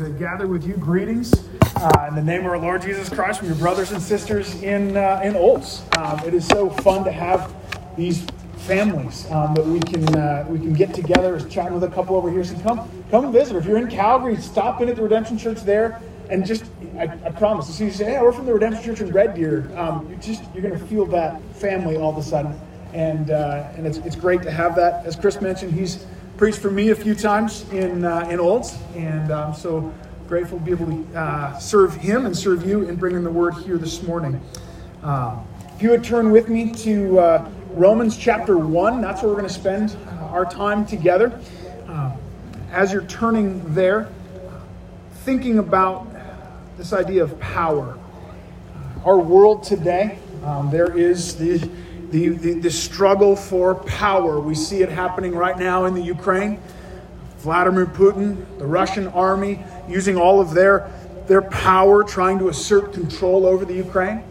to gather with you. Greetings uh, in the name of our Lord Jesus Christ from your brothers and sisters in, uh, in Olds. Um, it is so fun to have these families um, that we can, uh, we can get together. I was chatting with a couple over here. So come, come and visit. If you're in Calgary, stop in at the Redemption Church there. And just, I, I promise, as soon as you say, hey, we're from the Redemption Church in Red Deer, um, you just, you're going to feel that family all of a sudden. And, uh, and it's, it's great to have that. As Chris mentioned, he's preached for me a few times in, uh, in Olds, and I'm so grateful to be able to uh, serve him and serve you in bringing the word here this morning. Um, if you would turn with me to uh, Romans chapter 1, that's where we're going to spend our time together. Um, as you're turning there, thinking about this idea of power. Our world today, um, there is the the, the, the, struggle for power. We see it happening right now in the Ukraine. Vladimir Putin, the Russian army, using all of their, their power, trying to assert control over the Ukraine.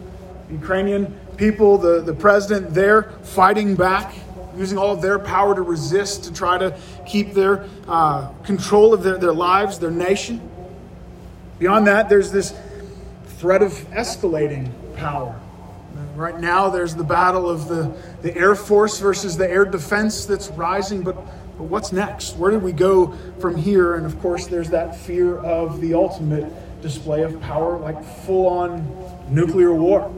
Ukrainian people, the, the president there, fighting back, using all of their power to resist, to try to keep their uh, control of their, their lives, their nation. Beyond that, there's this threat of escalating power Right now, there's the battle of the, the Air Force versus the air defense that's rising, but, but what's next? Where do we go from here? And of course, there's that fear of the ultimate display of power, like full on nuclear war.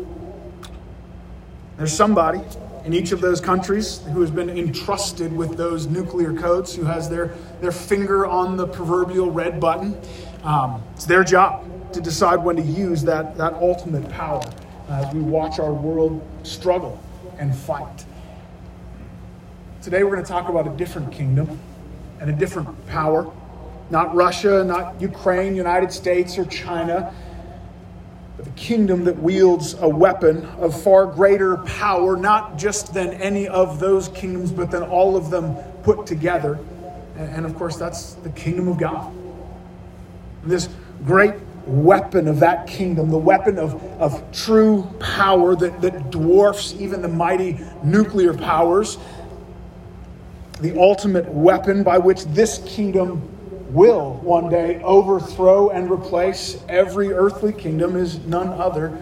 There's somebody in each of those countries who has been entrusted with those nuclear codes, who has their, their finger on the proverbial red button. Um, it's their job to decide when to use that, that ultimate power as we watch our world struggle and fight. Today, we're going to talk about a different kingdom and a different power. Not Russia, not Ukraine, United States, or China, but the kingdom that wields a weapon of far greater power, not just than any of those kingdoms, but than all of them put together. And, of course, that's the kingdom of God. This great weapon of that kingdom, the weapon of, of true power that, that dwarfs even the mighty nuclear powers, the ultimate weapon by which this kingdom will one day overthrow and replace every earthly kingdom is none other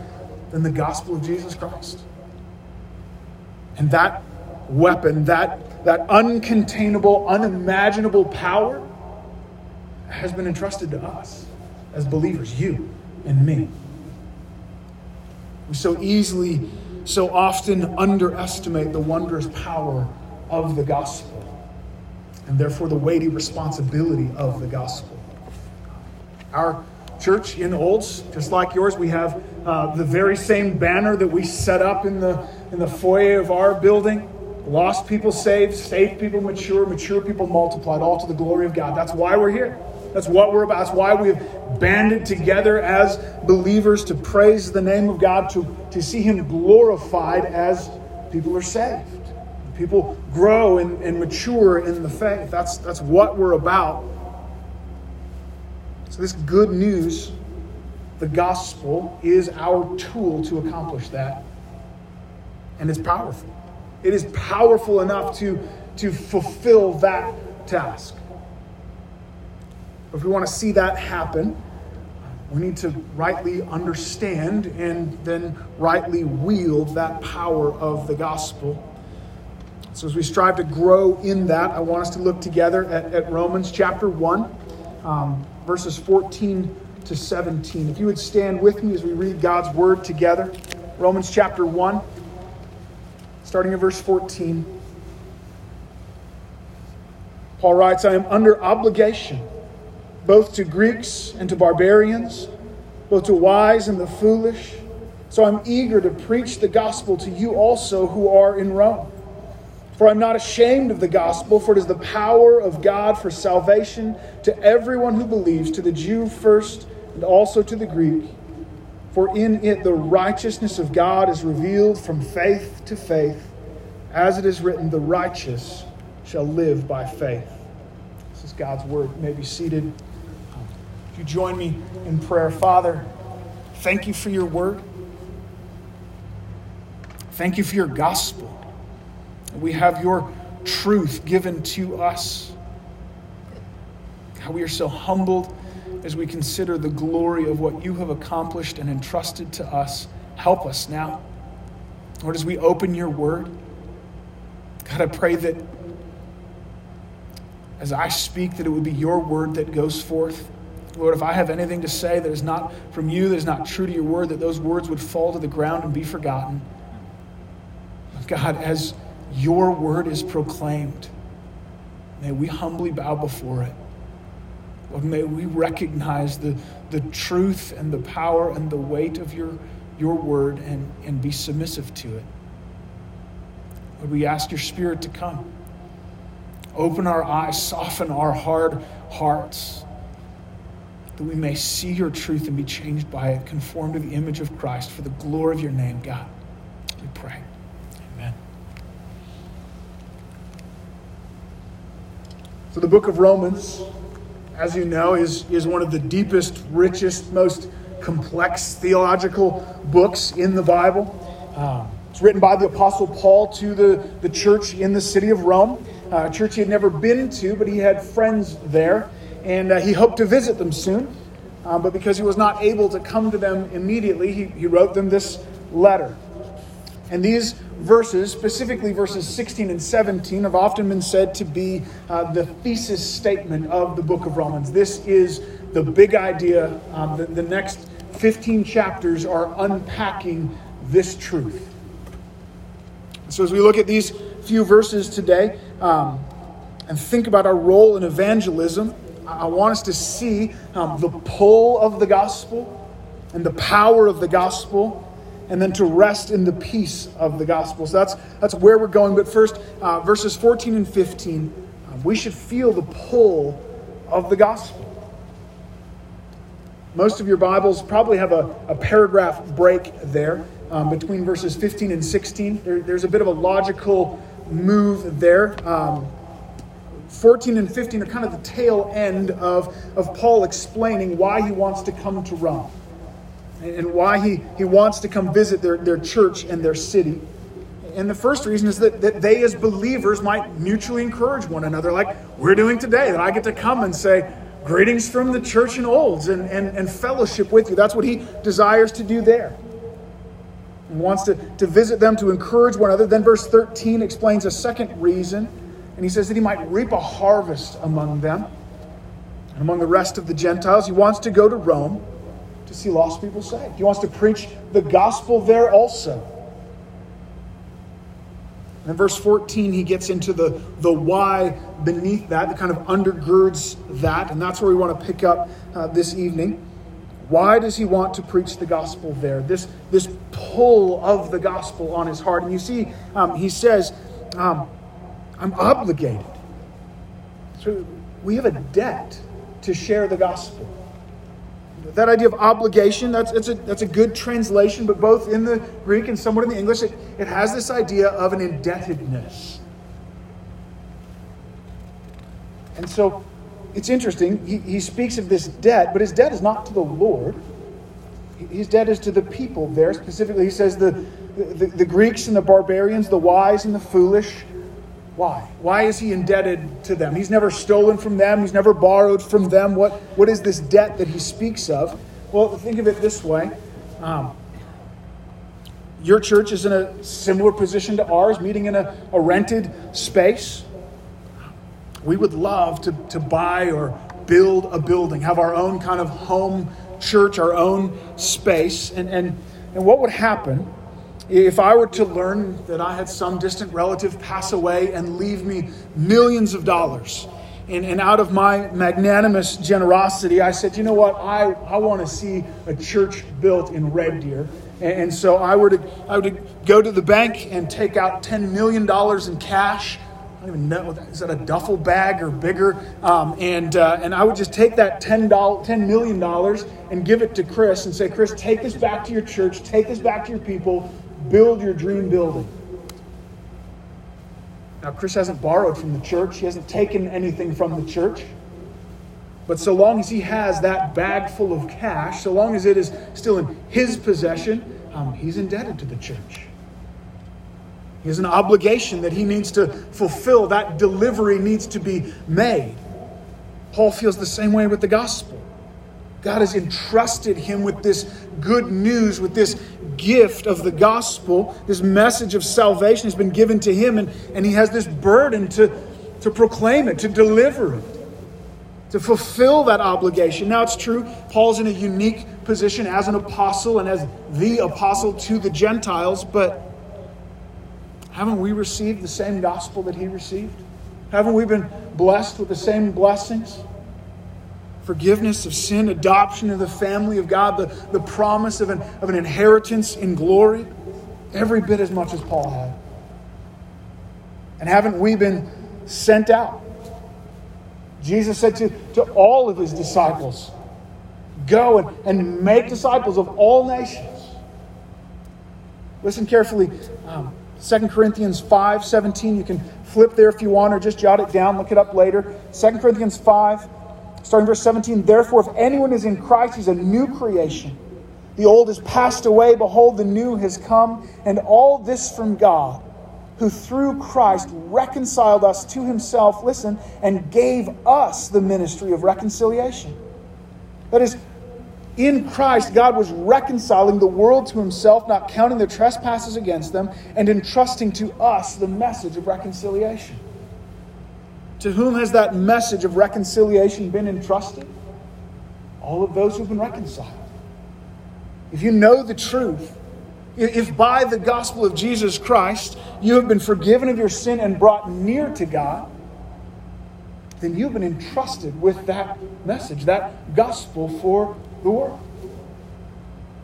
than the gospel of Jesus Christ. And that weapon, that, that uncontainable, unimaginable power, has been entrusted to us as believers, you and me. We so easily, so often underestimate the wondrous power of the gospel and therefore the weighty responsibility of the gospel. Our church in Olds, just like yours, we have uh, the very same banner that we set up in the, in the foyer of our building. Lost people saved, saved people mature, mature people multiplied, all to the glory of God. That's why we're here. That's what we're about. That's why we've banded together as believers to praise the name of God, to, to see Him glorified as people are saved. People grow and, and mature in the faith. That's, that's what we're about. So, this good news, the gospel, is our tool to accomplish that. And it's powerful. It is powerful enough to, to fulfill that task. If we want to see that happen, we need to rightly understand and then rightly wield that power of the gospel. So, as we strive to grow in that, I want us to look together at, at Romans chapter 1, um, verses 14 to 17. If you would stand with me as we read God's word together, Romans chapter 1, starting at verse 14. Paul writes, I am under obligation both to Greeks and to barbarians, both to wise and the foolish. So I'm eager to preach the gospel to you also who are in Rome. For I'm not ashamed of the gospel, for it is the power of God for salvation to everyone who believes, to the Jew first and also to the Greek. For in it the righteousness of God is revealed from faith to faith, as it is written, the righteous shall live by faith. This is God's word. You may be seated you join me in prayer? Father, thank you for your word. Thank you for your gospel. We have your truth given to us. How we are so humbled as we consider the glory of what you have accomplished and entrusted to us. Help us now. Lord, as we open your word, God, I pray that as I speak, that it would be your word that goes forth. Lord, if I have anything to say that is not from you, that is not true to your word, that those words would fall to the ground and be forgotten. God, as your word is proclaimed, may we humbly bow before it. Lord, may we recognize the, the truth and the power and the weight of your, your word and, and be submissive to it. Lord, we ask your spirit to come. Open our eyes, soften our hard hearts, that we may see your truth and be changed by it, conform to the image of Christ for the glory of your name, God. We pray. Amen. So, the book of Romans, as you know, is, is one of the deepest, richest, most complex theological books in the Bible. Um, it's written by the Apostle Paul to the, the church in the city of Rome, uh, a church he had never been to, but he had friends there, and uh, he hoped to visit them soon. Uh, but because he was not able to come to them immediately, he, he wrote them this letter. And these verses, specifically verses 16 and 17, have often been said to be uh, the thesis statement of the book of Romans. This is the big idea. Um, the, the next 15 chapters are unpacking this truth. So, as we look at these few verses today um, and think about our role in evangelism, I want us to see um, the pull of the gospel and the power of the gospel, and then to rest in the peace of the gospel. So, that's, that's where we're going. But first, uh, verses 14 and 15, uh, we should feel the pull of the gospel. Most of your Bibles probably have a, a paragraph break there um, between verses 15 and 16. There, there's a bit of a logical move there. Um, 14 and 15 are kind of the tail end of, of Paul explaining why he wants to come to Rome and why he, he wants to come visit their, their church and their city. And the first reason is that, that they, as believers, might mutually encourage one another, like we're doing today, that I get to come and say, Greetings from the church in Olds and, and, and fellowship with you. That's what he desires to do there and wants to, to visit them to encourage one another. Then verse 13 explains a second reason, and he says that he might reap a harvest among them and among the rest of the Gentiles. He wants to go to Rome to see lost people saved. He wants to preach the gospel there also. And in verse 14, he gets into the, the why beneath that, that kind of undergirds that, and that's where we want to pick up uh, this evening. Why does he want to preach the gospel there? This, this pull of the gospel on his heart. And you see, um, he says, um, I'm obligated. So we have a debt to share the gospel. That idea of obligation, that's, a, that's a good translation, but both in the Greek and somewhat in the English, it, it has this idea of an indebtedness. And so it's interesting. He, he speaks of this debt, but his debt is not to the Lord. His debt is to the people there. Specifically, he says the, the, the Greeks and the barbarians, the wise and the foolish. Why? Why is he indebted to them? He's never stolen from them, he's never borrowed from them. What, what is this debt that he speaks of? Well, think of it this way. Um, your church is in a similar position to ours, meeting in a, a rented space. We would love to, to buy or build a building, have our own kind of home church, our own space. And, and, and what would happen if I were to learn that I had some distant relative pass away and leave me millions of dollars? And, and out of my magnanimous generosity, I said, you know what? I, I want to see a church built in Red Deer. And, and so I, were to, I would go to the bank and take out $10 million in cash I don't even know, is that a duffel bag or bigger? Um, and, uh, and I would just take that $10, $10 million and give it to Chris and say, Chris, take this back to your church, take this back to your people, build your dream building. Now, Chris hasn't borrowed from the church, he hasn't taken anything from the church. But so long as he has that bag full of cash, so long as it is still in his possession, um, he's indebted to the church. He has an obligation that he needs to fulfill. That delivery needs to be made. Paul feels the same way with the gospel. God has entrusted him with this good news, with this gift of the gospel. This message of salvation has been given to him, and, and he has this burden to, to proclaim it, to deliver it, to fulfill that obligation. Now, it's true, Paul's in a unique position as an apostle and as the apostle to the Gentiles, but haven't we received the same gospel that he received? Haven't we been blessed with the same blessings? Forgiveness of sin, adoption of the family of God, the, the promise of an, of an inheritance in glory, every bit as much as Paul had. And haven't we been sent out? Jesus said to, to all of his disciples, Go and, and make disciples of all nations. Listen carefully. Um, 2 Corinthians 5 17. You can flip there if you want, or just jot it down, look it up later. 2 Corinthians 5, starting verse 17. Therefore, if anyone is in Christ, he's a new creation. The old has passed away, behold, the new has come, and all this from God, who through Christ reconciled us to himself, listen, and gave us the ministry of reconciliation. That is, in Christ, God was reconciling the world to himself, not counting their trespasses against them, and entrusting to us the message of reconciliation. To whom has that message of reconciliation been entrusted? All of those who've been reconciled. If you know the truth, if by the gospel of Jesus Christ you have been forgiven of your sin and brought near to God, then you've been entrusted with that message, that gospel for the world.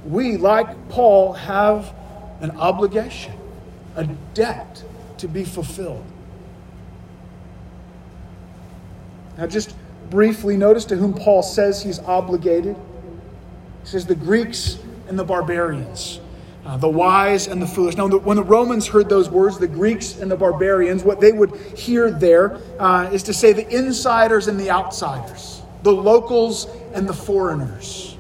We, like Paul, have an obligation, a debt to be fulfilled. Now, just briefly, notice to whom Paul says he's obligated. He says the Greeks and the barbarians, uh, the wise and the foolish. Now, when the Romans heard those words, the Greeks and the barbarians, what they would hear there uh, is to say the insiders and the outsiders, the locals and the foreigners.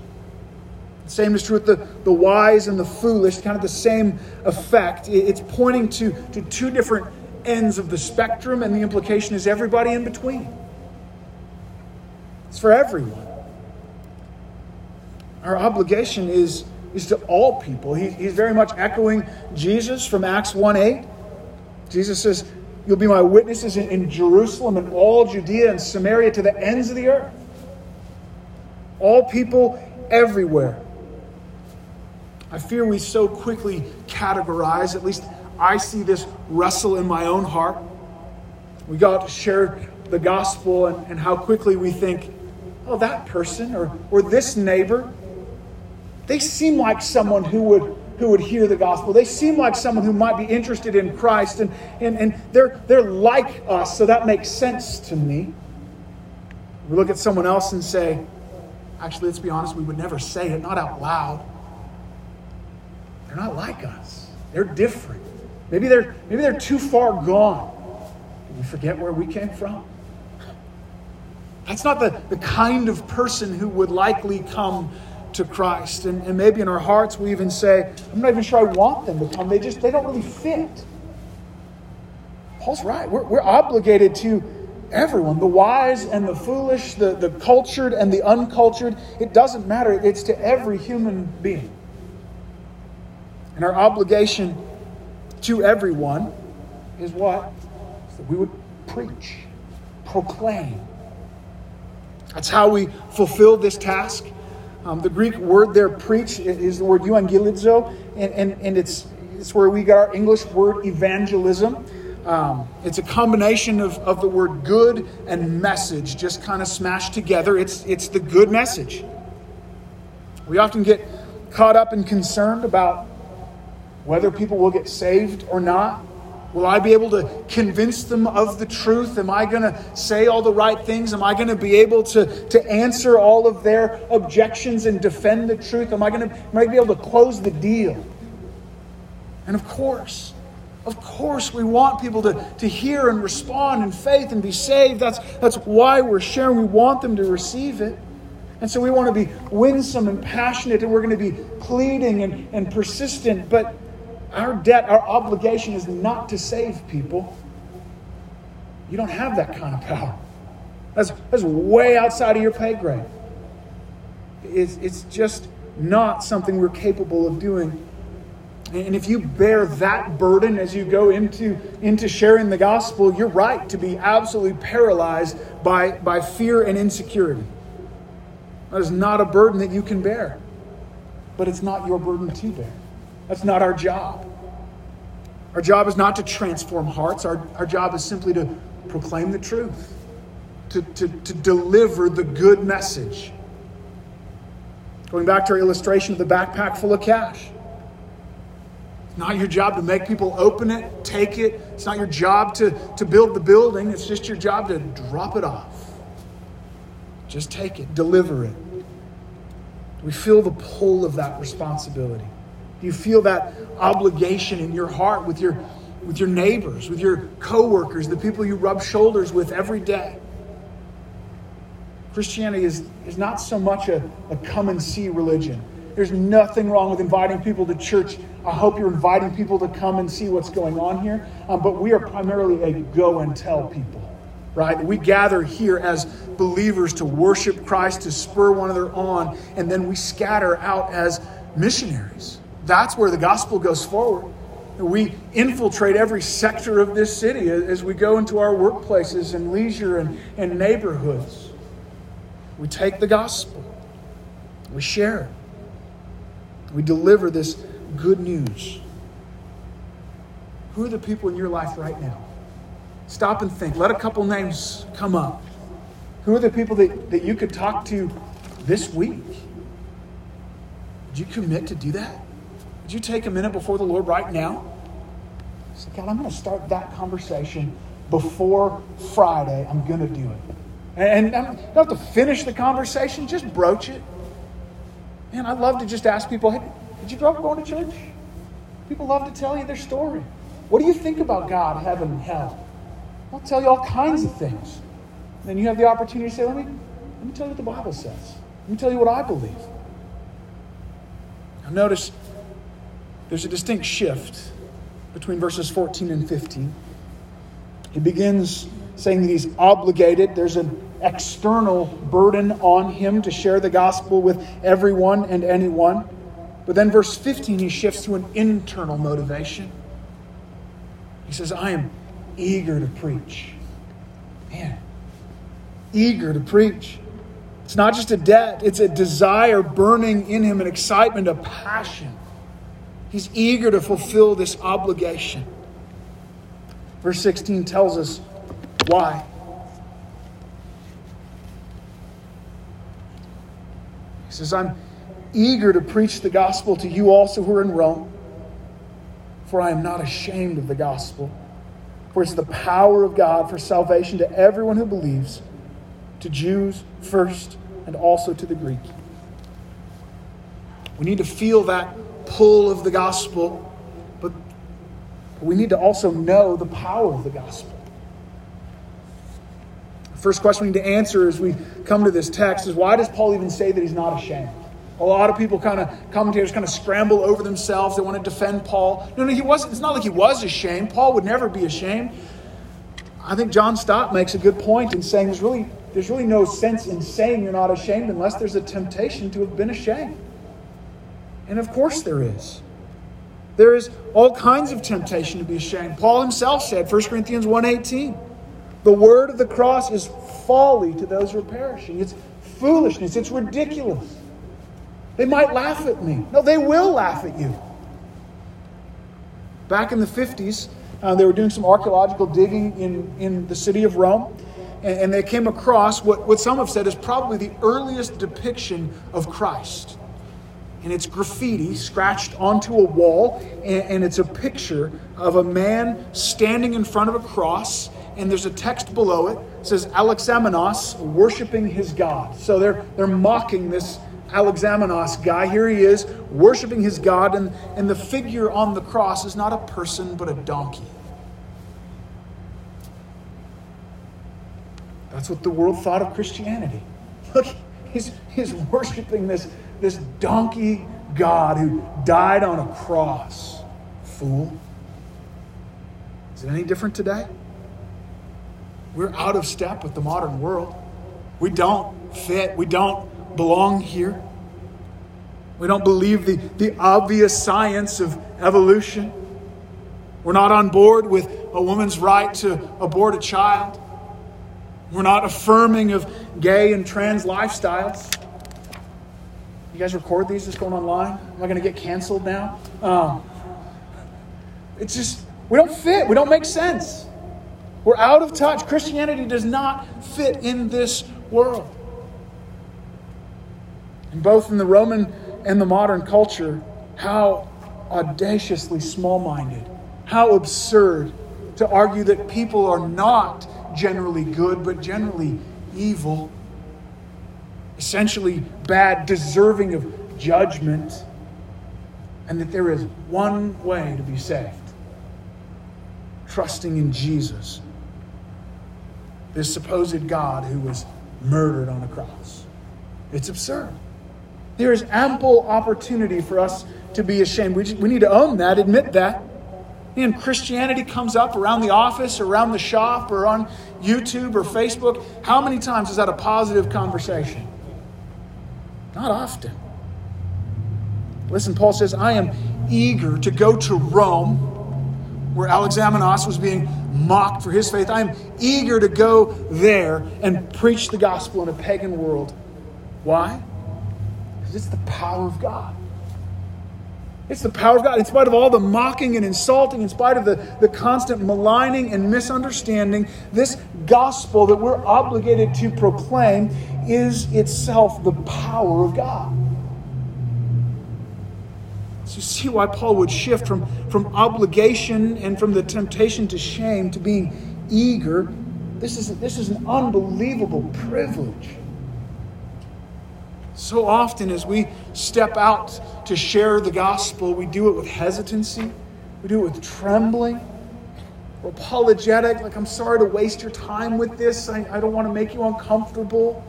The same is true with the, the wise and the foolish, kind of the same effect. It's pointing to, to two different ends of the spectrum, and the implication is everybody in between. It's for everyone. Our obligation is, is to all people. He, he's very much echoing Jesus from Acts 1 8. Jesus says, You'll be my witnesses in, in Jerusalem and all Judea and Samaria to the ends of the earth. All people everywhere. I fear we so quickly categorize, at least I see this wrestle in my own heart. We got to share the gospel and, and how quickly we think, oh, that person or, or this neighbor, they seem like someone who would who would hear the gospel. They seem like someone who might be interested in Christ, and, and, and they're, they're like us, so that makes sense to me. We look at someone else and say, Actually, let's be honest, we would never say it, not out loud. They're not like us. They're different. Maybe they're, maybe they're too far gone. We forget where we came from? That's not the, the kind of person who would likely come to Christ. And, and maybe in our hearts we even say, I'm not even sure I want them to come. They just they don't really fit. Paul's right. We're, we're obligated to everyone the wise and the foolish, the, the cultured and the uncultured. It doesn't matter. It's to every human being. And our obligation to everyone is what? Is that we would preach, proclaim. That's how we fulfill this task. Um, the Greek word there, preach, is the word euangelizo, and, and, and it's, it's where we got our English word evangelism. Um, it's a combination of, of the word good and message, just kind of smashed together. It's, it's the good message. We often get caught up and concerned about whether people will get saved or not. Will I be able to convince them of the truth? Am I going to say all the right things? Am I going to be able to, to answer all of their objections and defend the truth? Am I going to, be able to close the deal? And of course, of course, we want people to, to hear and respond in faith and be saved. That's, that's why we're sharing. We want them to receive it. And so we want to be winsome and passionate, and we're going to be pleading and, and persistent. But our debt, our obligation is not to save people. You don't have that kind of power. That's, that's way outside of your pay grade. It's, it's just not something we're capable of doing. And if you bear that burden as you go into, into sharing the gospel, you're right to be absolutely paralyzed by, by fear and insecurity. That is not a burden that you can bear. But it's not your burden to bear. That's not our job. Our job is not to transform hearts, our, our job is simply to proclaim the truth, to, to, to deliver the good message. Going back to our illustration of the backpack full of cash. It's not your job to make people open it, take it. It's not your job to, to build the building. It's just your job to drop it off. Just take it, deliver it. We feel the pull of that responsibility. Do you feel that obligation in your heart with your, with your neighbors, with your coworkers, the people you rub shoulders with every day? Christianity is, is not so much a, a come and see religion. There's nothing wrong with inviting people to church. I hope you're inviting people to come and see what's going on here. Um, but we are primarily a go and tell people, right? We gather here as believers to worship Christ, to spur one another on, and then we scatter out as missionaries. That's where the gospel goes forward. We infiltrate every sector of this city as we go into our workplaces and leisure and, and neighborhoods. We take the gospel, we share it, we deliver this good news. Who are the people in your life right now? Stop and think. Let a couple names come up. Who are the people that, that you could talk to this week? Would you commit to do that? Would you take a minute before the Lord right now? Say, God, I'm going to start that conversation before Friday. I'm going to do it. And, you don't have to finish the conversation, just broach it. Man, I love to just ask people, hey, did you grow up going to church? People love to tell you their story. What do you think about God, heaven, and hell? I'll tell you all kinds of things. And then you have the opportunity to say, let me, let me tell you what the Bible says. Let me tell you what I believe. Now, notice there's a distinct shift between verses 14 and 15. He begins saying that he's obligated. There's an external burden on him to share the gospel with everyone and anyone. But then, verse 15, he shifts to an internal motivation. He says, I am eager to preach. Man, eager to preach. It's not just a debt, it's a desire burning in him, an excitement, a passion. He's eager to fulfill this obligation. Verse 16 tells us why. He says, I'm eager to preach the gospel to you also who are in Rome, for I am not ashamed of the gospel. For it's the power of God for salvation to everyone who believes, to Jews first, and also to the Greek. We need to feel that pull of the gospel, but we need to also know the power of the gospel. The First question we need to answer as we come to this text is why does Paul even say that he's not ashamed? A lot of people kind of, commentators kind of scramble over themselves. They want to defend Paul. No, no, he wasn't. It's not like he was ashamed. Paul would never be ashamed. I think John Stott makes a good point in saying there's really, there's really no sense in saying you're not ashamed unless there's a temptation to have been ashamed. And of course there is. There is all kinds of temptation to be ashamed. Paul himself said, 1 Corinthians 1.18, the word of the cross is folly to those who are perishing. It's foolishness. It's ridiculous. They might laugh at me. No, they will laugh at you. Back in the 50s, uh, they were doing some archaeological digging in, in the city of Rome, and, and they came across what, what some have said is probably the earliest depiction of Christ. And it's graffiti scratched onto a wall, and, and it's a picture of a man standing in front of a cross and there's a text below it. It says Alexamenos worshiping his God. So they're, they're mocking this Alexamenos guy. Here he is worshiping his God, and, and the figure on the cross is not a person but a donkey. That's what the world thought of Christianity. Look, he's, he's worshiping this, this donkey God who died on a cross. Fool. Is it any different today? We're out of step with the modern world. We don't fit, we don't belong here. We don't believe the, the obvious science of evolution. We're not on board with a woman's right to abort a child. We're not affirming of gay and trans lifestyles. You guys record these just going online? Am I going to get canceled now? Um, it's just, we don't fit. We don't make sense. We're out of touch. Christianity does not fit in this world. And both in the Roman and the modern culture, how audaciously small minded, how absurd to argue that people are not generally good, but generally evil, essentially bad, deserving of judgment, and that there is one way to be saved trusting in Jesus, this supposed God who was murdered on a cross. It's absurd. There is ample opportunity for us to be ashamed. We, just, we need to own that, admit that. And Christianity comes up around the office, around the shop, or on YouTube or Facebook. How many times is that a positive conversation? Not often. Listen, Paul says, I am eager to go to Rome, where Alexamenos was being mocked for his faith. I am eager to go there and preach the gospel in a pagan world. Why? Because it's the power of God. It's the power of God. In spite of all the mocking and insulting, in spite of the, the constant maligning and misunderstanding, this gospel that we're obligated to proclaim is itself the power of God. So you see why Paul would shift from, from obligation and from the temptation to shame to being eager. This is, this is an unbelievable privilege. So often, as we step out to share the gospel, we do it with hesitancy, we do it with trembling. We're apologetic, like, I'm sorry to waste your time with this. I, I don't want to make you uncomfortable.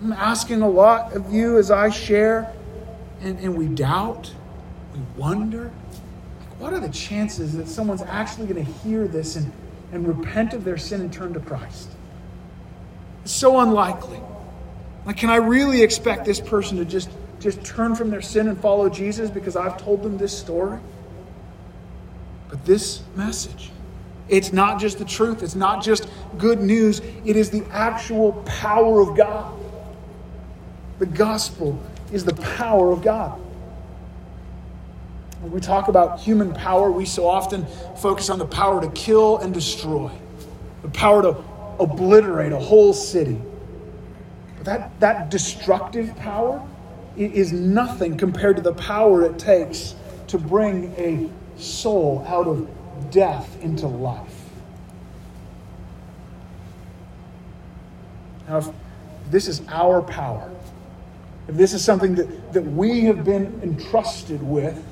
I'm asking a lot of you as I share, and, and we doubt, we wonder. What are the chances that someone's actually going to hear this and, and repent of their sin and turn to Christ? It's so unlikely. Like, can I really expect this person to just, just turn from their sin and follow Jesus because I've told them this story? But this message, it's not just the truth, it's not just good news, it is the actual power of God. The gospel is the power of God. When we talk about human power, we so often focus on the power to kill and destroy, the power to obliterate a whole city that, that destructive power is nothing compared to the power it takes to bring a soul out of death into life. Now, if this is our power, if this is something that, that we have been entrusted with,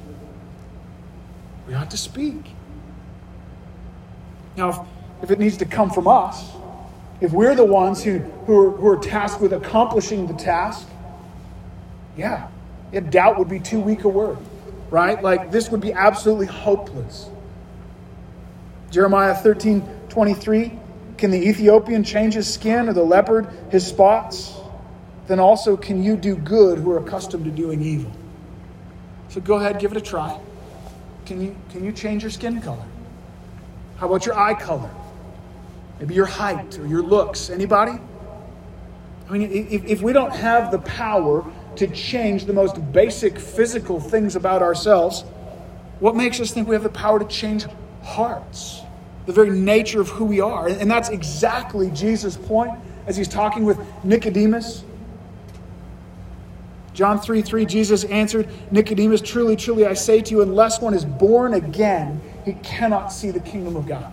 we ought to speak. Now, if, if it needs to come from us, if we're the ones who, who, are, who are tasked with accomplishing the task, yeah, yeah, doubt would be too weak a word, right? Like this would be absolutely hopeless. Jeremiah 13 23 Can the Ethiopian change his skin or the leopard his spots? Then also can you do good who are accustomed to doing evil. So go ahead, give it a try. Can you, can you change your skin color? How about your eye color? Maybe your height or your looks. Anybody? I mean, if, if we don't have the power to change the most basic physical things about ourselves, what makes us think we have the power to change hearts? The very nature of who we are. And that's exactly Jesus' point as he's talking with Nicodemus. John 3 3, Jesus answered Nicodemus, Truly, truly, I say to you, unless one is born again, he cannot see the kingdom of God.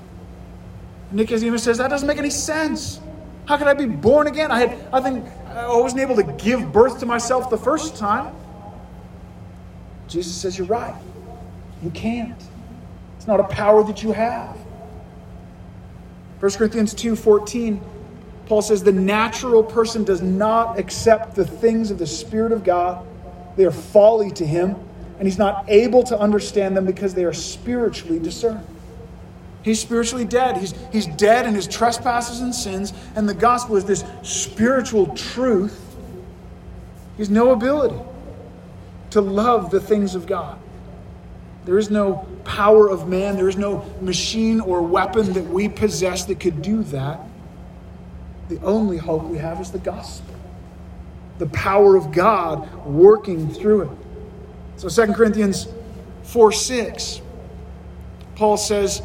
Nicodemus says, That doesn't make any sense. How could I be born again? I had I think I wasn't able to give birth to myself the first time. Jesus says, You're right. You can't. It's not a power that you have. 1 Corinthians 2 14, Paul says, The natural person does not accept the things of the Spirit of God. They are folly to him, and he's not able to understand them because they are spiritually discerned. He's spiritually dead. He's, he's dead in his trespasses and sins. And the gospel is this spiritual truth He has no ability to love the things of God. There is no power of man, there is no machine or weapon that we possess that could do that. The only hope we have is the gospel, the power of God working through it. So 2 Corinthians 4 6, Paul says,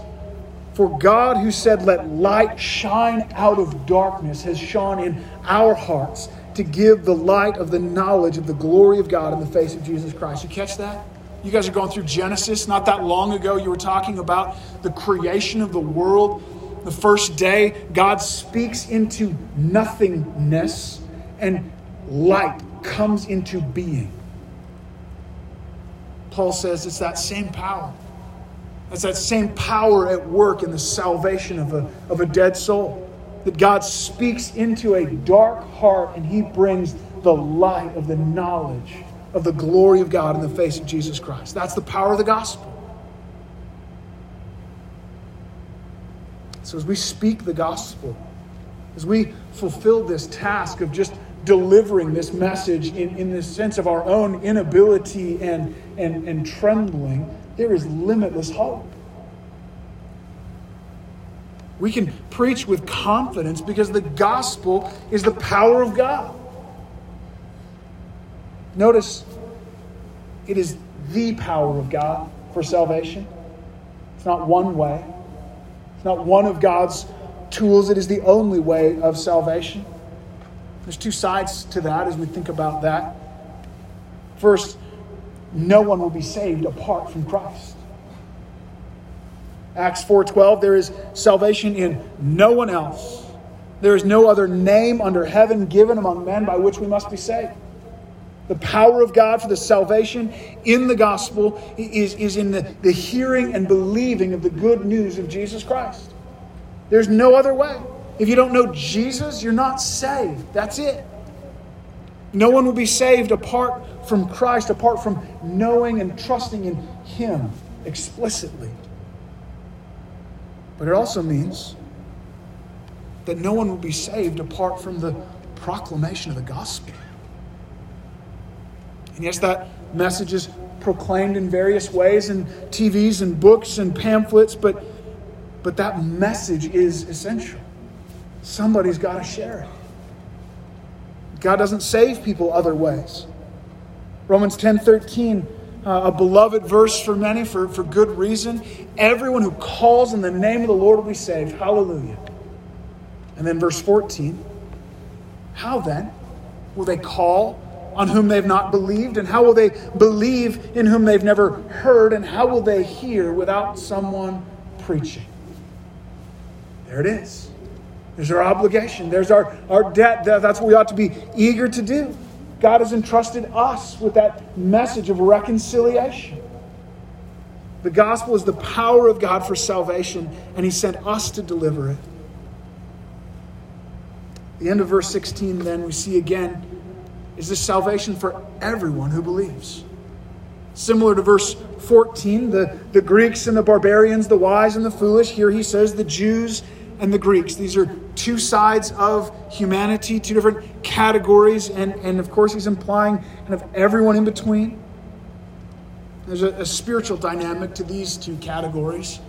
For God who said, Let light shine out of darkness, has shone in our hearts to give the light of the knowledge of the glory of God in the face of Jesus Christ. You catch that? You guys are going through Genesis. Not that long ago, you were talking about the creation of the world. The first day, God speaks into nothingness and light comes into being. Paul says it's that same power. It's that same power at work in the salvation of a, of a dead soul. That God speaks into a dark heart and he brings the light of the knowledge of the glory of God in the face of Jesus Christ. That's the power of the gospel. So, as we speak the gospel, as we fulfill this task of just delivering this message in, in the sense of our own inability and, and, and trembling, there is limitless hope. We can preach with confidence because the gospel is the power of God. Notice, it is the power of God for salvation. It's not one way, it's not one of God's tools. It is the only way of salvation. There's two sides to that as we think about that. First, no one will be saved apart from Christ. Acts 4:12 there is salvation in no one else. There is no other name under heaven given among men by which we must be saved. The power of God for the salvation in the gospel is, is in the, the hearing and believing of the good news of Jesus Christ. There's no other way. If you don't know Jesus, you're not saved. That's it. No one will be saved apart from Christ, apart from knowing and trusting in Him explicitly. But it also means that no one will be saved apart from the proclamation of the gospel. And yes, that message is proclaimed in various ways in TVs and books and pamphlets, but, but that message is essential. Somebody's got to share it. God doesn't save people other ways. Romans 10 13, uh, a beloved verse for many for, for good reason. Everyone who calls in the name of the Lord will be saved. Hallelujah. And then verse 14, how then will they call on whom they've not believed? And how will they believe in whom they've never heard? And how will they hear without someone preaching? There it is. There's our obligation. There's our, our debt. That's what we ought to be eager to do. God has entrusted us with that message of reconciliation. The gospel is the power of God for salvation, and He sent us to deliver it. The end of verse 16, then, we see again is this salvation for everyone who believes. Similar to verse 14, the, the Greeks and the barbarians, the wise and the foolish. Here he says the Jews and the Greeks. These are two sides of humanity, two different categories, and, and of course, he's implying kind of everyone in between. There's a, a spiritual dynamic to these two categories.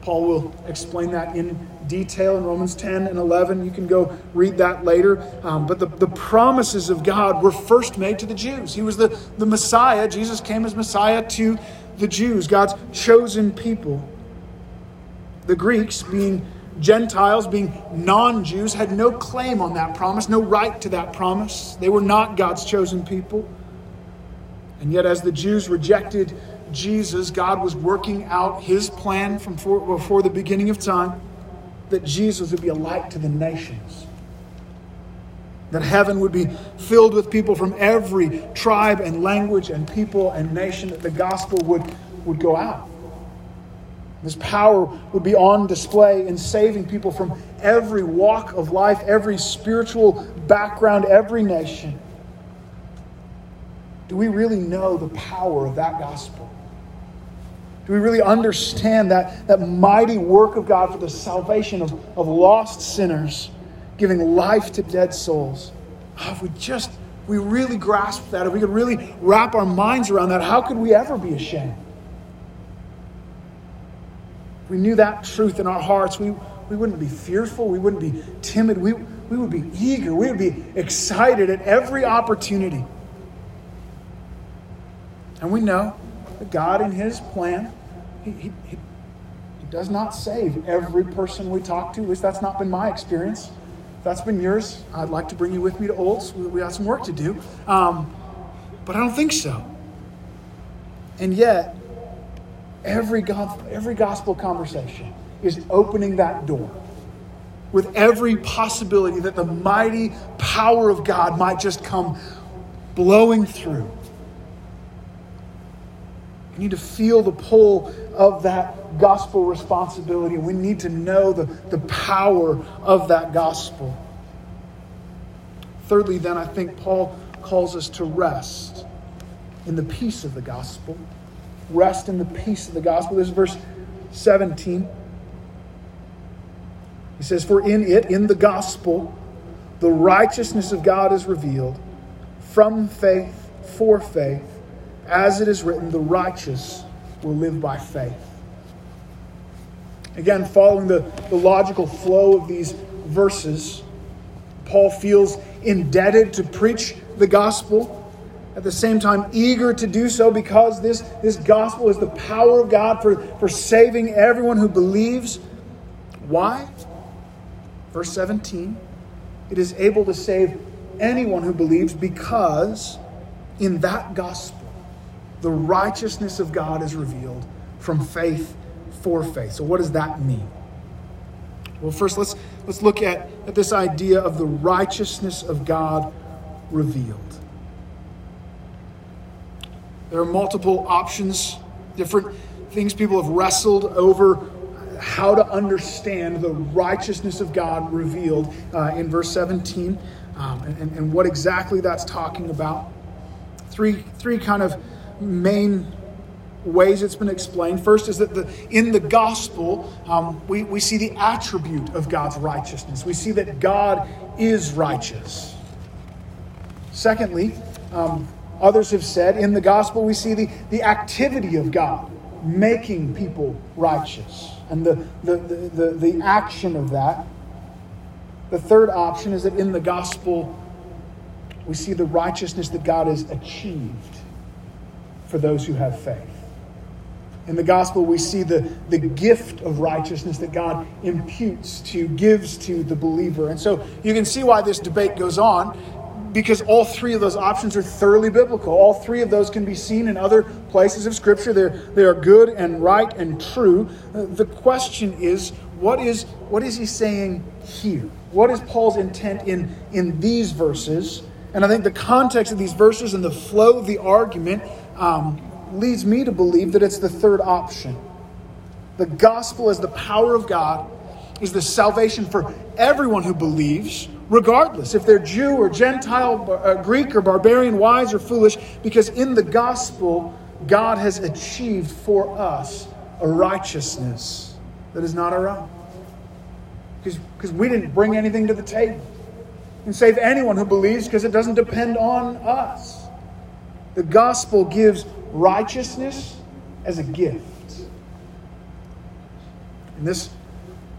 Paul will explain that in detail in Romans 10 and 11. You can go read that later. Um, but the, the promises of God were first made to the Jews. He was the, the Messiah. Jesus came as Messiah to the Jews, God's chosen people. The Greeks, being Gentiles, being non Jews, had no claim on that promise, no right to that promise. They were not God's chosen people. And yet, as the Jews rejected Jesus, God was working out his plan from before the beginning of time that Jesus would be a light to the nations. That heaven would be filled with people from every tribe and language and people and nation, that the gospel would, would go out. This power would be on display in saving people from every walk of life, every spiritual background, every nation. Do we really know the power of that gospel? Do we really understand that, that mighty work of God for the salvation of, of lost sinners, giving life to dead souls? Oh, if we just we really grasp that, if we could really wrap our minds around that, how could we ever be ashamed? If we knew that truth in our hearts, we, we wouldn't be fearful, we wouldn't be timid, we, we would be eager, we would be excited at every opportunity. And we know that God, in His plan, He, he, he does not save every person we talk to. At least that's not been my experience that's been yours, I'd like to bring you with me to Olds. We, we got some work to do. Um, but I don't think so. And yet, every, God, every gospel conversation is opening that door with every possibility that the mighty power of God might just come blowing through. We need to feel the pull of that gospel responsibility. We need to know the, the power of that gospel. Thirdly, then, I think Paul calls us to rest in the peace of the gospel. Rest in the peace of the gospel. This is verse 17. He says, For in it, in the gospel, the righteousness of God is revealed from faith for faith as it is written, the righteous will live by faith. Again, following the, the logical flow of these verses, Paul feels indebted to preach the gospel, at the same time, eager to do so because this, this gospel is the power of God for, for saving everyone who believes. Why? Verse 17 it is able to save anyone who believes because in that gospel, the righteousness of God is revealed from faith for faith. So, what does that mean? Well, first, let's, let's look at, at this idea of the righteousness of God revealed. There are multiple options, different things people have wrestled over how to understand the righteousness of God revealed uh, in verse 17 um, and, and what exactly that's talking about. Three, three kind of main ways it's been explained. First is that the, in the gospel, um, we, we see the attribute of God's righteousness. We see that God is righteous. Secondly, um, others have said in the gospel, we see the, the activity of God making people righteous and the, the, the, the, the action of that. The third option is that in the gospel, we see the righteousness that God has achieved for those who have faith. In the gospel, we see the, the gift of righteousness that God imputes to, gives to the believer. And so you can see why this debate goes on because all three of those options are thoroughly biblical. All three of those can be seen in other places of Scripture. They're, they are good and right and true. Uh, the question is what is, what is he saying here? What is Paul's intent in, in these verses? And I think the context of these verses and the flow of the argument um, leads me to believe that it's the third option. The gospel as the power of God is the salvation for everyone who believes, regardless if they're Jew or Gentile, uh, Greek or barbarian, wise or foolish, because in the gospel, God has achieved for us a righteousness that is not our own. Because we didn't bring anything to the table and save anyone who believes because it doesn't depend on us. The gospel gives righteousness as a gift. In this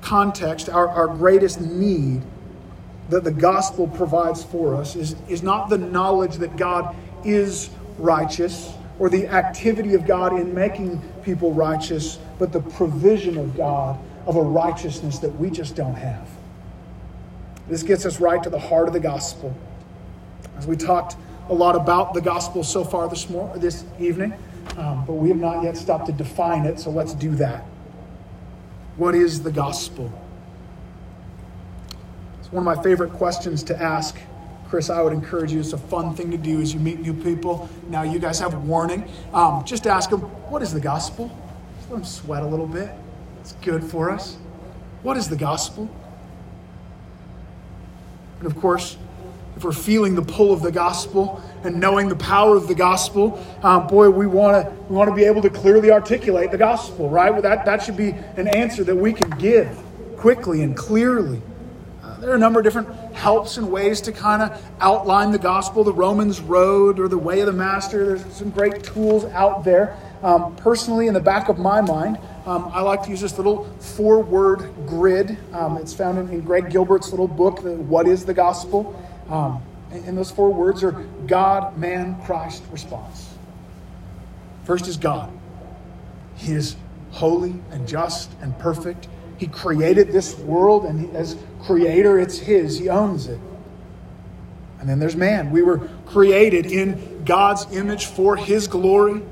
context, our, our greatest need that the gospel provides for us is, is not the knowledge that God is righteous or the activity of God in making people righteous, but the provision of God of a righteousness that we just don't have. This gets us right to the heart of the gospel. As we talked a lot about the gospel so far this, morning, this evening, um, but we have not yet stopped to define it, so let's do that. What is the gospel? One of my favorite questions to ask. Chris, I would encourage you. It's a fun thing to do as you meet new people. Now, you guys have warning. Um, just ask them, what is the gospel? Just let them sweat a little bit. It's good for us. What is the gospel? And of course, if we're feeling the pull of the gospel and knowing the power of the gospel, um, boy, we want to we want to be able to clearly articulate the gospel, right? That that should be an answer that we can give quickly and clearly. There are a number of different helps and ways to kind of outline the gospel, the Romans Road or the Way of the Master. There's some great tools out there. Um, personally, in the back of my mind, um, I like to use this little four word grid. Um, it's found in, in, Greg Gilbert's little book, the, What is the Gospel? Um, and, and those four words are God, man, Christ, response. First is God. He is holy and just and perfect. He created this world, and he, as creator, it's His. He owns it. And then there's man. We were created in God's image for His glory,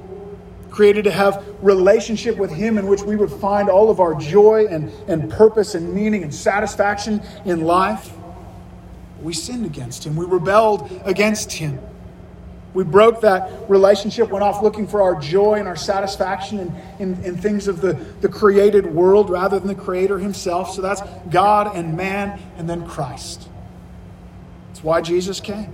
created to have relationship with Him in which we would find all of our joy and, and purpose and meaning and satisfaction in life. We sinned against Him, we rebelled against Him. We broke that relationship, went off looking for our joy and our satisfaction in, in, in, things of the, the created world rather than the Creator Himself. So that's God and man and then Christ. That's why Jesus came.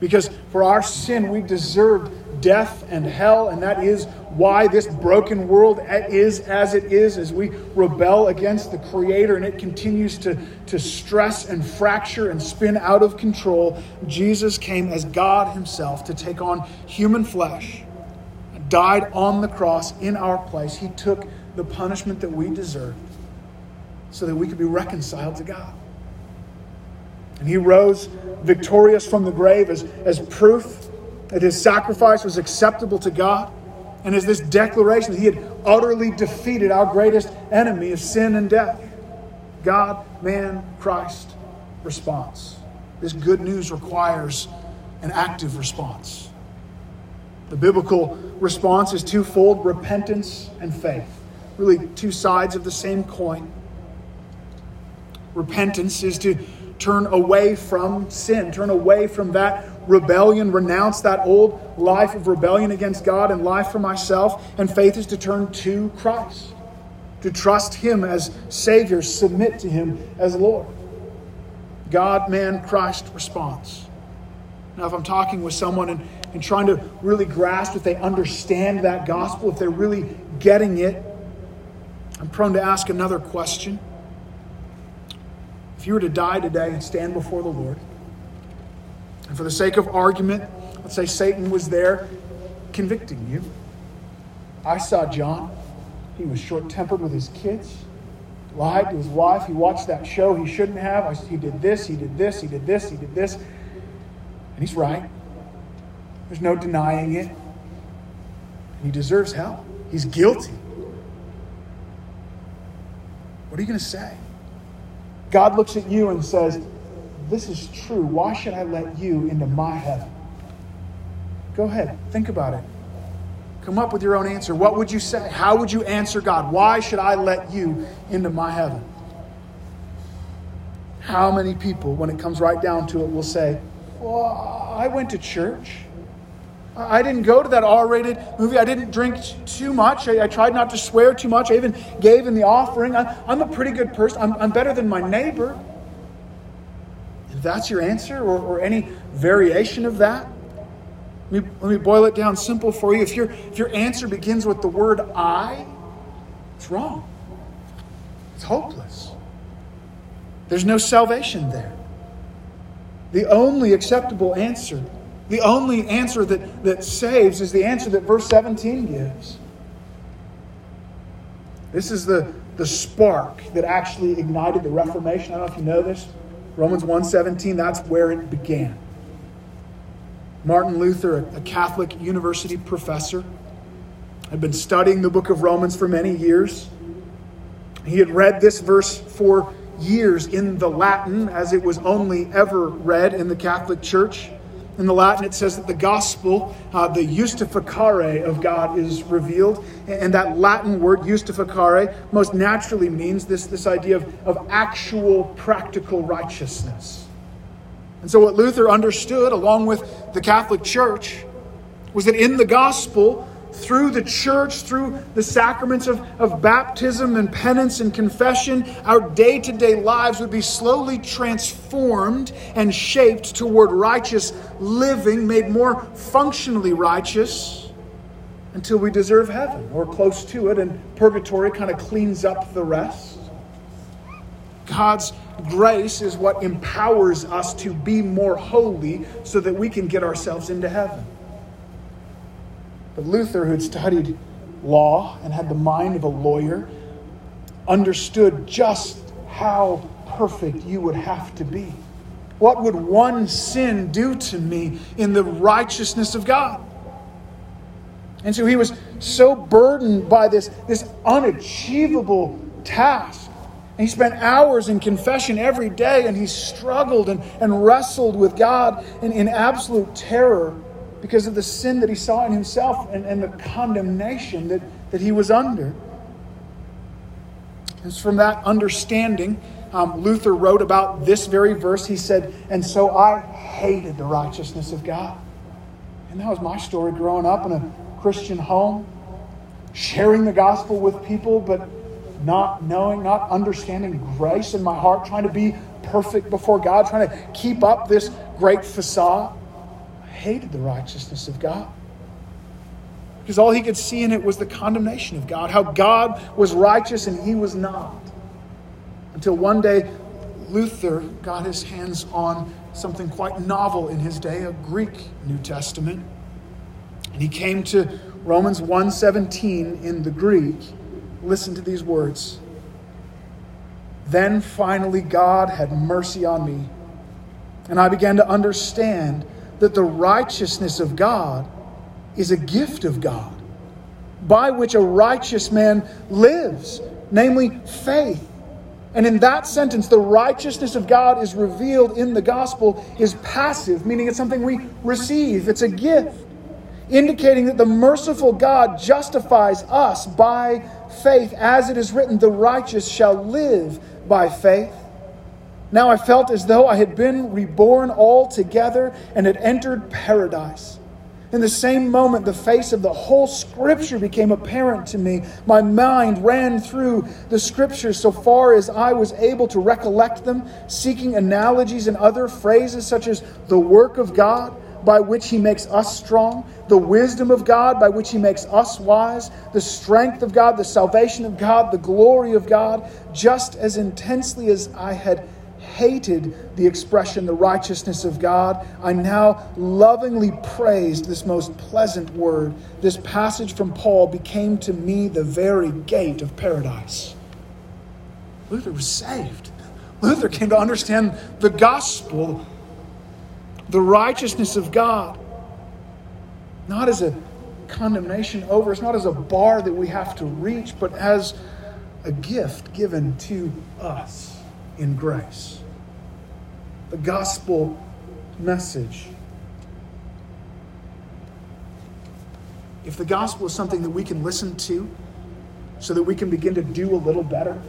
Because for our sin, we deserved death and hell, and that is why this broken world is as it is, as we rebel against the Creator and it continues to, to stress and fracture and spin out of control. Jesus came as God Himself to take on human flesh, died on the cross in our place. He took the punishment that we deserved so that we could be reconciled to God. And He rose victorious from the grave as, as proof that his sacrifice was acceptable to God, and as this declaration that he had utterly defeated our greatest enemy of sin and death. God, man, Christ response. This good news requires an active response. The biblical response is twofold repentance and faith. Really, two sides of the same coin. Repentance is to turn away from sin, turn away from that rebellion, renounce that old life of rebellion against God and life for myself. And faith is to turn to Christ, to trust Him as Savior, submit to Him as Lord. God, man, Christ response. Now, if I'm talking with someone and, and trying to really grasp if they understand that gospel, if they're really getting it, I'm prone to ask another question. If you were to die today and stand before the Lord, and for the sake of argument, let's say Satan was there convicting you. I saw John. He was short tempered with his kids, lied to his wife. He watched that show he shouldn't have. He did this, he did this, he did this, he did this. And he's right. There's no denying it. He deserves hell. He's guilty. What are you going to say? God looks at you and says, This is true. Why should I let you into my heaven? Go ahead, think about it. Come up with your own answer. What would you say? How would you answer God? Why should I let you into my heaven? How many people, when it comes right down to it, will say, Well, I went to church. I didn't go to that R rated movie. I didn't drink too much. I, I, tried not to swear too much. I even gave in the offering. I, am a pretty good person. I'm, I'm, better than my neighbor. That's your answer or, or any variation of that, let me, let me boil it down simple for you. If, your if your answer begins with the word I, it's wrong. It's hopeless. There's no salvation there. The only acceptable answer the only answer that, that saves is the answer that verse 17 gives. This is the, the spark that actually ignited the Reformation. I don't know if you know this. Romans 1:17, that's where it began. Martin Luther, a Catholic university professor, had been studying the book of Romans for many years. He had read this verse for years in the Latin, as it was only ever read in the Catholic Church. In the Latin, it says that the gospel, uh, the justificare of God, is revealed. And that Latin word, justificare, most naturally means this, this idea of, of actual practical righteousness. And so, what Luther understood, along with the Catholic Church, was that in the gospel, through the church, through the sacraments of, of baptism and penance and confession, our day to day lives would be slowly transformed and shaped toward righteous living, made more functionally righteous until we deserve heaven or close to it, and purgatory kind of cleans up the rest. God's grace is what empowers us to be more holy so that we can get ourselves into heaven. But Luther, who had studied law and had the mind of a lawyer, understood just how perfect you would have to be. What would one sin do to me in the righteousness of God? And so he was so burdened by this, this unachievable task. And he spent hours in confession every day, and he struggled and, and wrestled with God in, in absolute terror because of the sin that he saw in himself and, and the condemnation that, that he was under. It's from that understanding um, Luther wrote about this very verse. He said, And so I hated the righteousness of God. And that was my story growing up in a Christian home, sharing the gospel with people, but not knowing, not understanding grace in my heart, trying to be perfect before God, trying to keep up this great facade. Hated the righteousness of God. Because all he could see in it was the condemnation of God, how God was righteous and he was not. Until one day, Luther got his hands on something quite novel in his day, a Greek New Testament. And he came to Romans 1:17 in the Greek. Listen to these words. Then finally God had mercy on me, and I began to understand that the righteousness of God is a gift of God, by which a righteous man lives, namely faith and in that sentence, the righteousness of God is revealed in the gospel is passive, meaning it's something we receive, it's a gift, indicating that the merciful God justifies us by faith. As it is written, the righteous shall live by faith. Now I felt as though I had been reborn altogether and had entered paradise. In the same moment, the face of the whole Scripture became apparent to me. My mind ran through the Scriptures so far as I was able to recollect them, seeking analogies and other phrases such as the work of God by which He makes us strong, the wisdom of God by which He makes us wise, the strength of God, the salvation of God, the glory of God, just as intensely as I had hated the expression, the righteousness of God, I now lovingly praised this most pleasant word. This passage from Paul became to me the very gate of paradise. Luther was saved. Luther came to understand the gospel, the righteousness of God, not as a condemnation over us, not as a bar that we have to reach, but as a gift given to us in grace the gospel message. If the gospel is something that we can listen to so that we can begin to do a little better,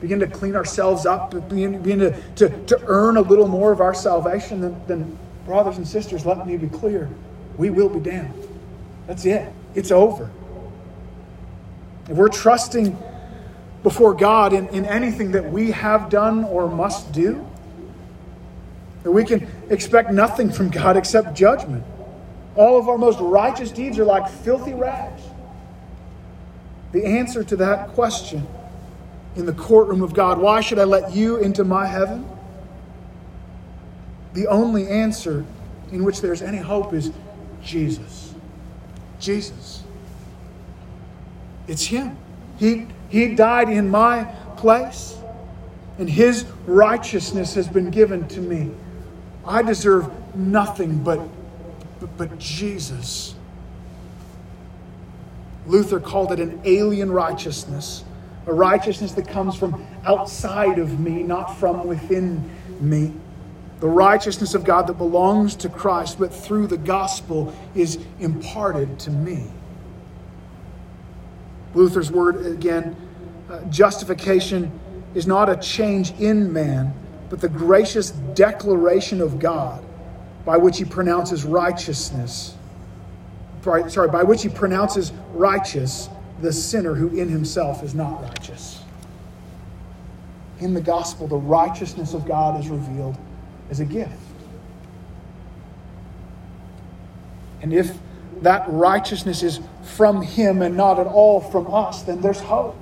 begin to clean ourselves up, begin, begin to, to, to earn a little more of our salvation, then, then, brothers and sisters, let me be clear we will be damned. That's it, it's over. If we're trusting before God in, in anything that we have done or must do, that we can expect nothing from God except judgment. All of our most righteous deeds are like filthy rags. The answer to that question in the courtroom of God why should I let you into my heaven? The only answer in which there's any hope is Jesus. Jesus. It's Him. He, he died in my place, and His righteousness has been given to me. I deserve nothing but, but, but Jesus. Luther called it an alien righteousness, a righteousness that comes from outside of me, not from within me. The righteousness of God that belongs to Christ, but through the gospel is imparted to me. Luther's word again uh, justification is not a change in man, but the gracious declaration of God by which he pronounces righteousness. Sorry, by which he pronounces righteous the sinner who in himself is not righteous. In the gospel, the righteousness of God is revealed as a gift. And if that righteousness is from him and not at all from us, then there's hope.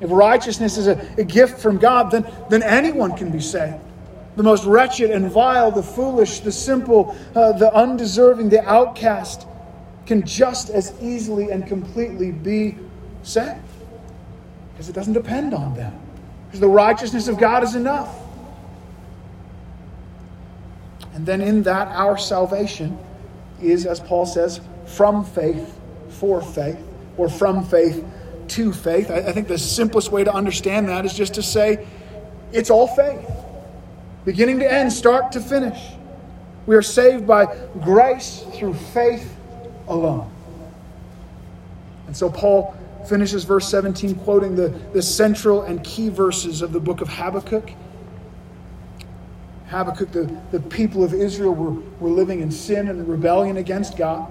If righteousness is a, a gift from God, then, then anyone can be saved. The most wretched and vile, the foolish, the simple, uh, the undeserving, the outcast can just as easily and completely be saved. Because it doesn't depend on them. Because the righteousness of God is enough. And then in that, our salvation is, as Paul says, from faith for faith, or from faith to faith. I, think the simplest way to understand that is just to say it's all faith, beginning to end, start to finish. We are saved by grace through faith alone. And so Paul finishes verse 17 quoting the, the central and key verses of the book of Habakkuk. Habakkuk, the, the people of Israel were, were living in sin and rebellion against God.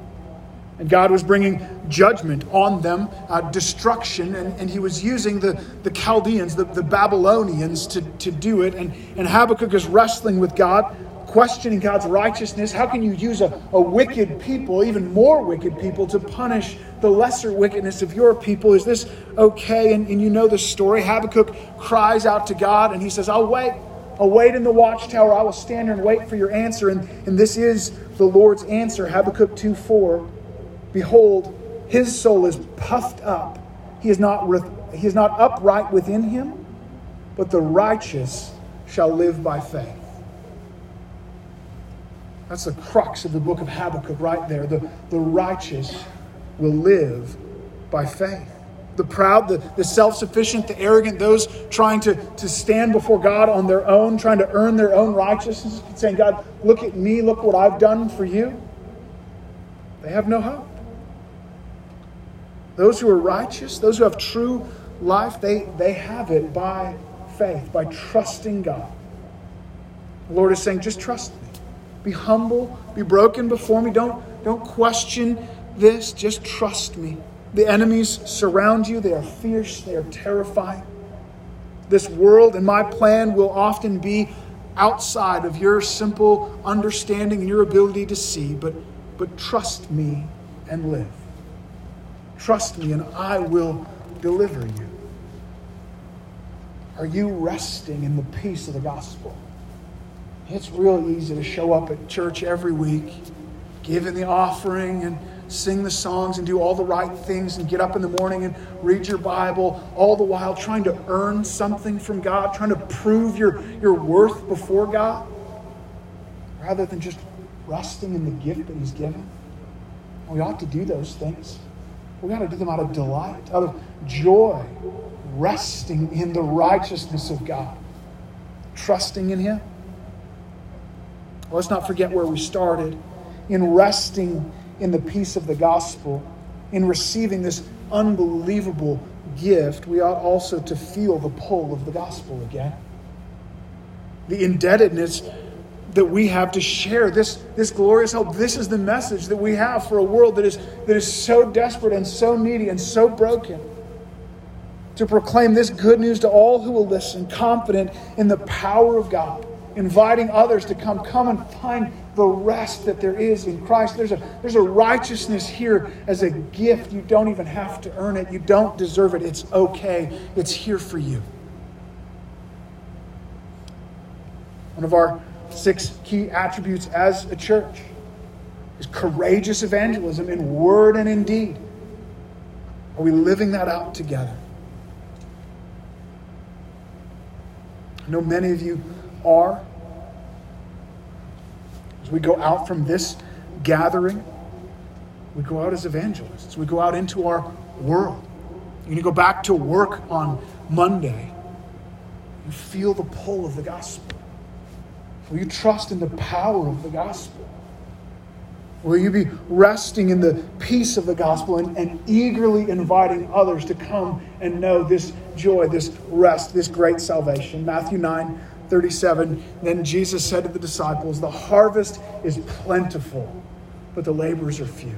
And God was bringing judgment on them, uh, destruction, and, and he was using the, the Chaldeans, the, the Babylonians, to, to do it. And, and Habakkuk is wrestling with God, questioning God's righteousness. How can you use a, a wicked people, even more wicked people, to punish the lesser wickedness of your people? Is this okay? And, and you know the story. Habakkuk cries out to God, and he says, I'll wait. I'll wait in the watchtower. I will stand here and wait for your answer. And, and this is the Lord's answer Habakkuk 2 4. Behold, his soul is puffed up. He is not, he is not upright within him, but the righteous shall live by faith. That's the crux of the book of Habakkuk right there. The, the righteous will live by faith. The proud, the, the self sufficient, the arrogant, those trying to, to stand before God on their own, trying to earn their own righteousness, saying, God, look at me, look what I've done for you. They have no hope. Those who are righteous, those who have true life, they, they have it by faith, by trusting God. The Lord is saying, just trust me. Be humble, be broken before me. Don't, don't question this, just trust me. The enemies surround you, they are fierce, they are terrifying. This world and my plan will often be outside of your simple understanding and your ability to see, but, but trust me and live. Trust me, and I will deliver you. Are you resting in the peace of the gospel? It's real easy to show up at church every week, give in the offering, and sing the songs and do all the right things and get up in the morning and read your Bible, all the while trying to earn something from God, trying to prove your, your worth before God, rather than just resting in the gift that He's given. We ought to do those things. We got to do them out of delight, out of joy, resting in the righteousness of God, trusting in Him. Let's not forget where we started in resting in the peace of the gospel, in receiving this unbelievable gift, we ought also to feel the pull of the gospel again. The indebtedness that we have to share this, this glorious hope. This is the message that we have for a world that is, that is so desperate and so needy and so broken. To proclaim this good news to all who will listen, confident in the power of God, inviting others to come, come and find the rest that there is in Christ. There's a, there's a righteousness here as a gift. You don't even have to earn it, you don't deserve it. It's okay, it's here for you. One of our six key attributes as a church is courageous evangelism in word and in deed. Are we living that out together? I know many of you are. As we go out from this gathering, we go out as evangelists. We go out into our world. Going to go back to work on Monday. You feel the pull of the gospel. Will you trust in the power of the gospel? Will you be resting in the peace of the gospel and, and, eagerly inviting others to come and know this joy, this rest, this great salvation? Matthew 9 37. Then Jesus said to the disciples, The harvest is plentiful, but the laborers are few.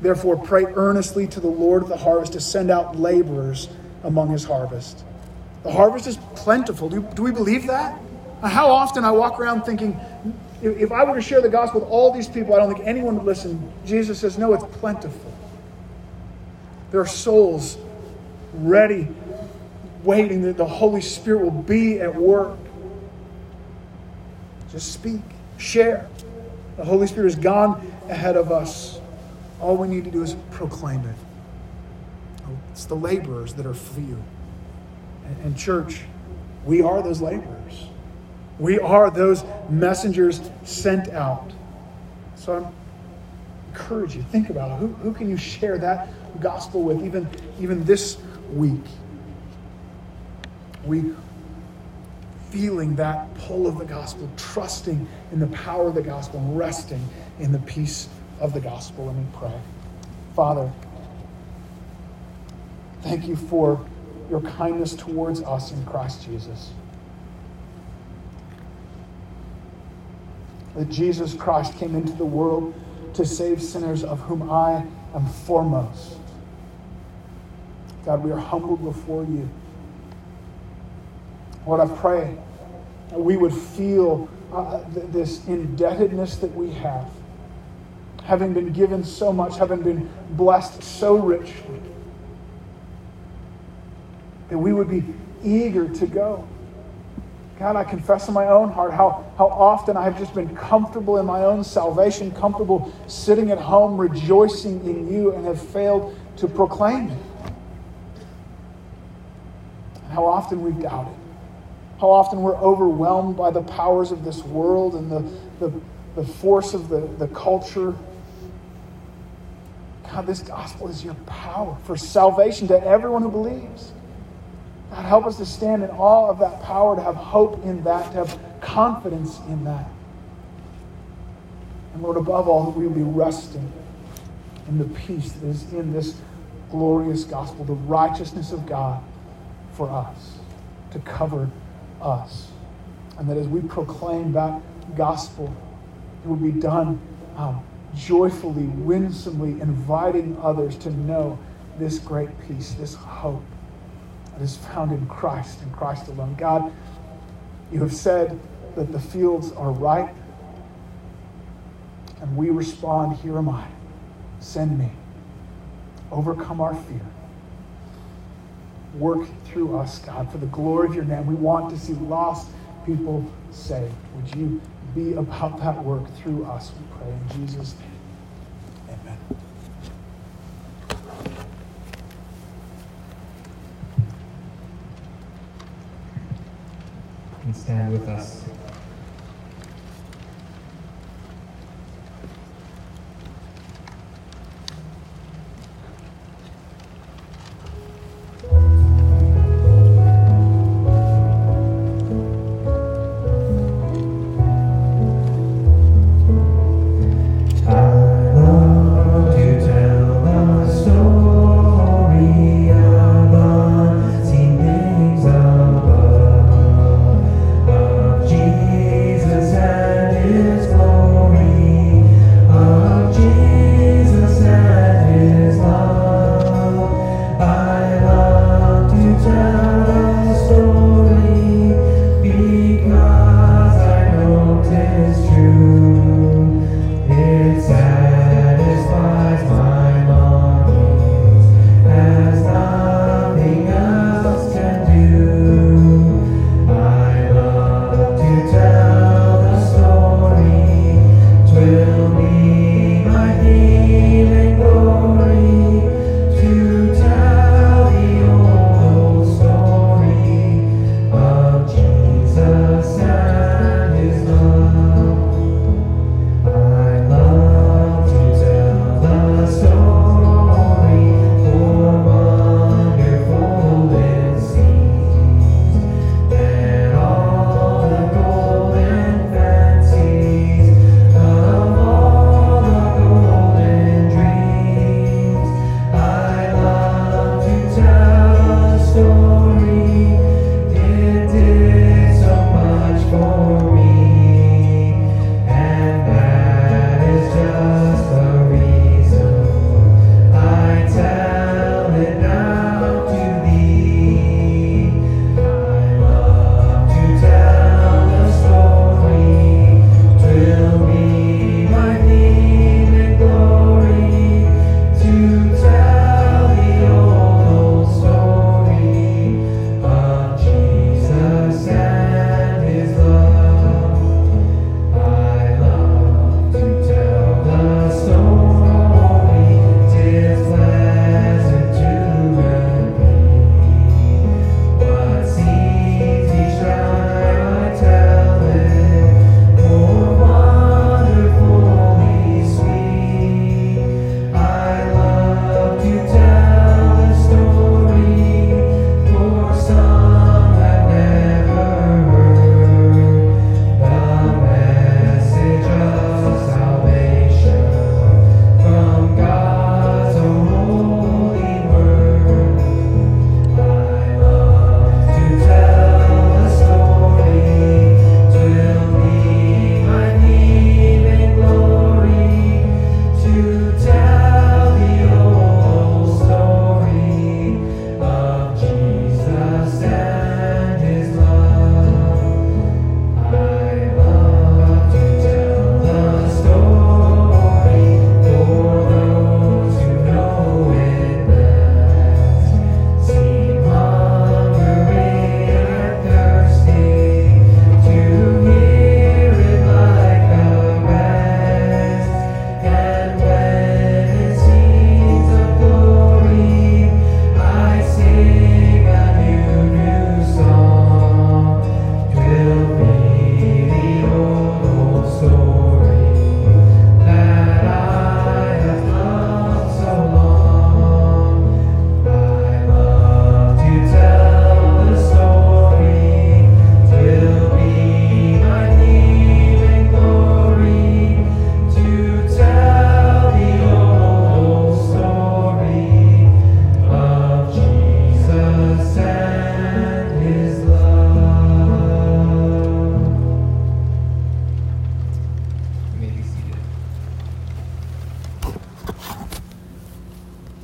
Therefore, pray earnestly to the Lord of the harvest to send out laborers among his harvest. The harvest is plentiful. Do, do we believe that? How often I walk around thinking, if I were to share the gospel with all these people, I don't think anyone would listen. Jesus says, no, it's plentiful. There are souls ready waiting that the Holy Spirit will be at work. Just speak, share. The Holy Spirit has gone ahead of us. All we need to do is proclaim it. Oh, it's the laborers that are few. And, church, we are those laborers. We are those messengers sent out. So I encourage you, think about it. Who, who can you share that gospel with, even, even this week? We feeling that pull of the gospel, trusting in the power of the gospel, and resting in the peace of the gospel. Let me pray. Father, thank you for your kindness towards us in Christ Jesus. That Jesus Christ came into the world to save sinners, of whom I am foremost. God, we are humbled before you. Lord, I pray that we would feel uh, this indebtedness that we have, having been given so much, having been blessed so richly, that we would be eager to go. God, I confess in my own heart how, how often I've just been comfortable in my own salvation, comfortable sitting at home rejoicing in you, and have failed to proclaim it. And how often we've doubted. How often we're overwhelmed by the powers of this world and the, the, the force of the, the culture. God, this gospel is your power for salvation to everyone who believes. God, help us to stand in awe of that power, to have hope in that, to have confidence in that. And Lord, above all, that we will be resting in the peace that is in this glorious gospel, the righteousness of God for us, to cover us. And that as we proclaim that gospel, it will be done um, joyfully, winsomely, inviting others to know this great peace, this hope is found in Christ and Christ alone. God, you have said that the fields are ripe, and we respond, Here am I, send me. Overcome our fear. Work through us, God, for the glory of your name. We want to see lost people saved. Would you be about that work through us, we pray in Jesus' name. Stand with us.